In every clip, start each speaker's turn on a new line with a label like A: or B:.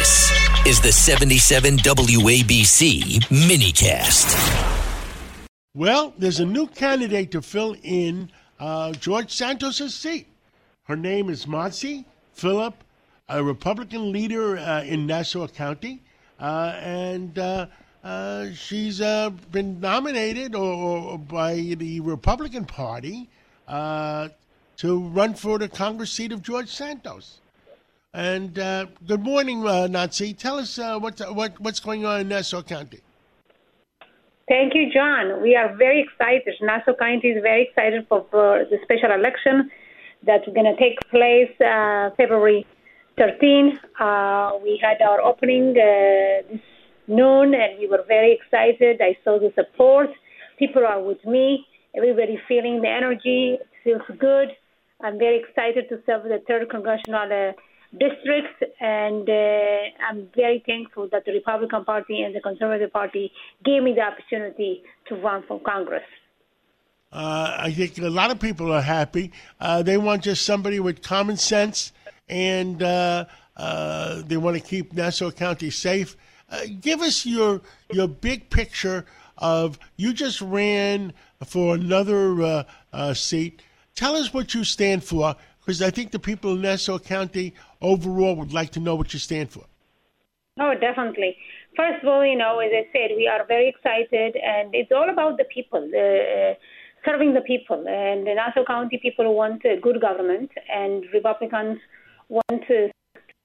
A: This is the 77 WABC minicast.
B: Well, there's a new candidate to fill in uh, George Santos's seat. Her name is Mazi Pilip, a Republican leader uh, in Nassau County, uh, and uh, uh, she's uh, been nominated or, or, by the Republican Party to run for the Congress seat of George Santos. And good morning, Mazi. Tell us what, what, what's going on in Nassau County.
C: Thank you, John. We are very excited. Nassau County is very excited for, for the special election that's going to take place uh, February 13. Uh, we had our opening uh, this noon, and we were very excited. I saw the support. People are with me. Everybody feeling the energy. It feels good. I'm very excited to serve the third congressional uh, districts, and uh, I'm very thankful that the Republican Party and the Conservative Party gave me the opportunity to run for Congress.
B: Uh, I think a lot of people are happy. Uh, they want just somebody with common sense, and uh, uh, they want to keep Nassau County safe. Uh, give us your your big picture of you just ran for another seat. Tell us what you stand for because I think the people in Nassau County overall would like to know what you stand for.
C: Oh, definitely. First of all, you know, as I said, we are very excited, and it's all about the people, uh, serving the people. And the Nassau County people want a good government, and Republicans want to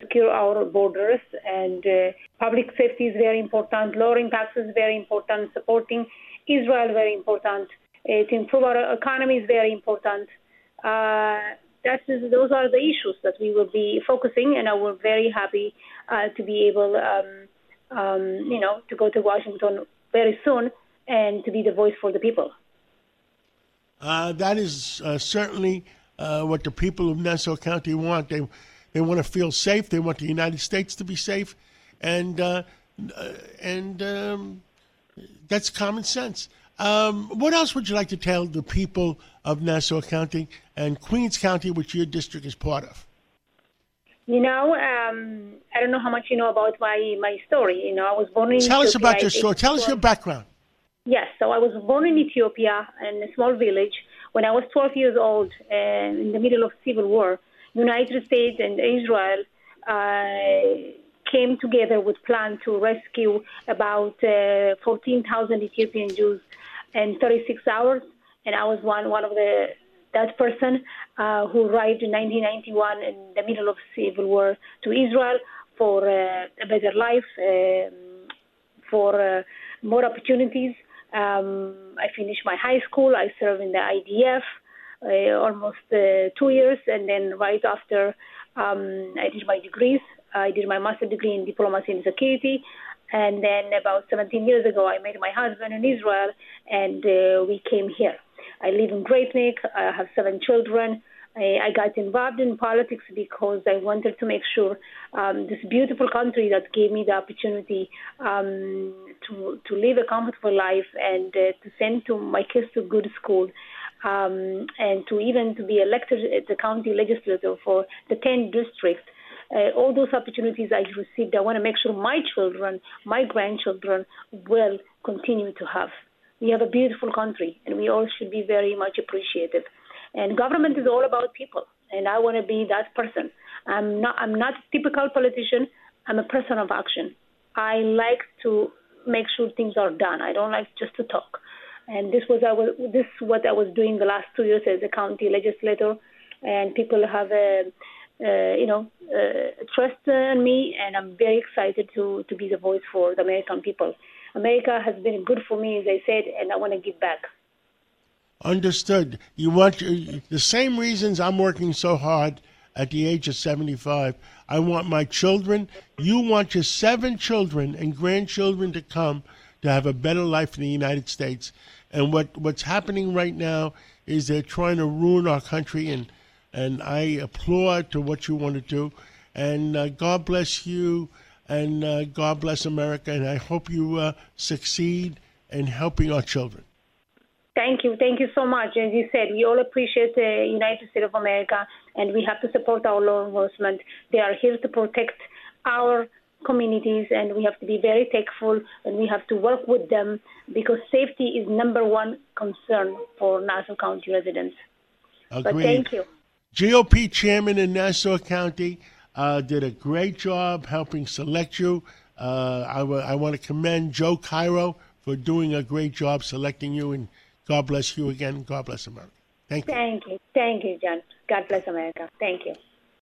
C: secure our borders. And uh, public safety is very important, lowering taxes is very important, supporting Israel very important, uh, to improve our economy is very important. Uh, that is, those are the issues that we will be focusing, and I was very happy uh, to be able, um, um, you know, to go to Washington very soon and to be the voice for the people.
B: Uh, that is uh, certainly uh, what the people of Nassau County want. They they want to feel safe. They want the United States to be safe, and uh, uh, and um, that's common sense. Um, what else would you like to tell the people of Nassau County and Queens County, which your district is part of?
C: You know, um, I don't know how much you know about my, my story. You know, I was born in
B: Tell
C: Ethiopia.
B: us about your story. Tell us your background.
C: Yes, so I was born in Ethiopia in a small village. When I was 12 years old, uh, in the middle of civil war, United States and Israel uh, came together with plan to rescue about uh, 14,000 Ethiopian Jews in 36 hours, and I was one one of the that person uh, who arrived in 1991 in the middle of civil war to Israel for uh, a better life, um, for uh, more opportunities. Um, I finished my high school. I served in the IDF uh, almost uh, two years, and then right after um, I did my degrees. I did my master's degree in diplomacy and security. And then about 17 years ago, I met my husband in Israel, and uh, we came here. I live in Great Neck. I have seven children. I, I got involved in politics because I wanted to make sure um, this beautiful country that gave me the opportunity um, to to live a comfortable life and uh, to send to my kids to good school. Um, and to even to be elected the county legislator for the 10 districts uh, all those opportunities I received, I want to make sure my children, my grandchildren will continue to have. We have a beautiful country, and we all should be very much appreciative. And government is all about people, and I want to be that person. I'm not. I'm not a typical politician. I'm a person of action. I like to make sure things are done. I don't like just to talk. And this was I was this is what I was doing the last two years as a county legislator, and people have a uh, you know, uh, trust in me, and I'm very excited to to be the voice for the American people. America has been good for me, as I said, and I want to give back.
B: Understood. You want the same reasons I'm working so hard at the age of 75. I want my children, you want your seven children and grandchildren to come to have a better life in the United States. And what, what's happening right now is they're trying to ruin our country and and I applaud to what you want to do. And uh, God bless you, and uh, God bless America. And I hope you uh, succeed in helping our children.
C: Thank you. Thank you so much. As you said, we all appreciate the United States of America, and we have to support our law enforcement. They are here to protect our communities and we have to be very thankful and we have to work with them because safety is number one concern for Nassau County residents.
B: Agreed.
C: But thank you.
B: GOP chairman in Nassau County uh, did a great job helping select you. Uh, I, w- I want to commend Joe Cairo for doing a great job selecting you, and God bless you again. God bless America. Thank you.
C: Thank you. Thank you, John. God bless America. Thank you.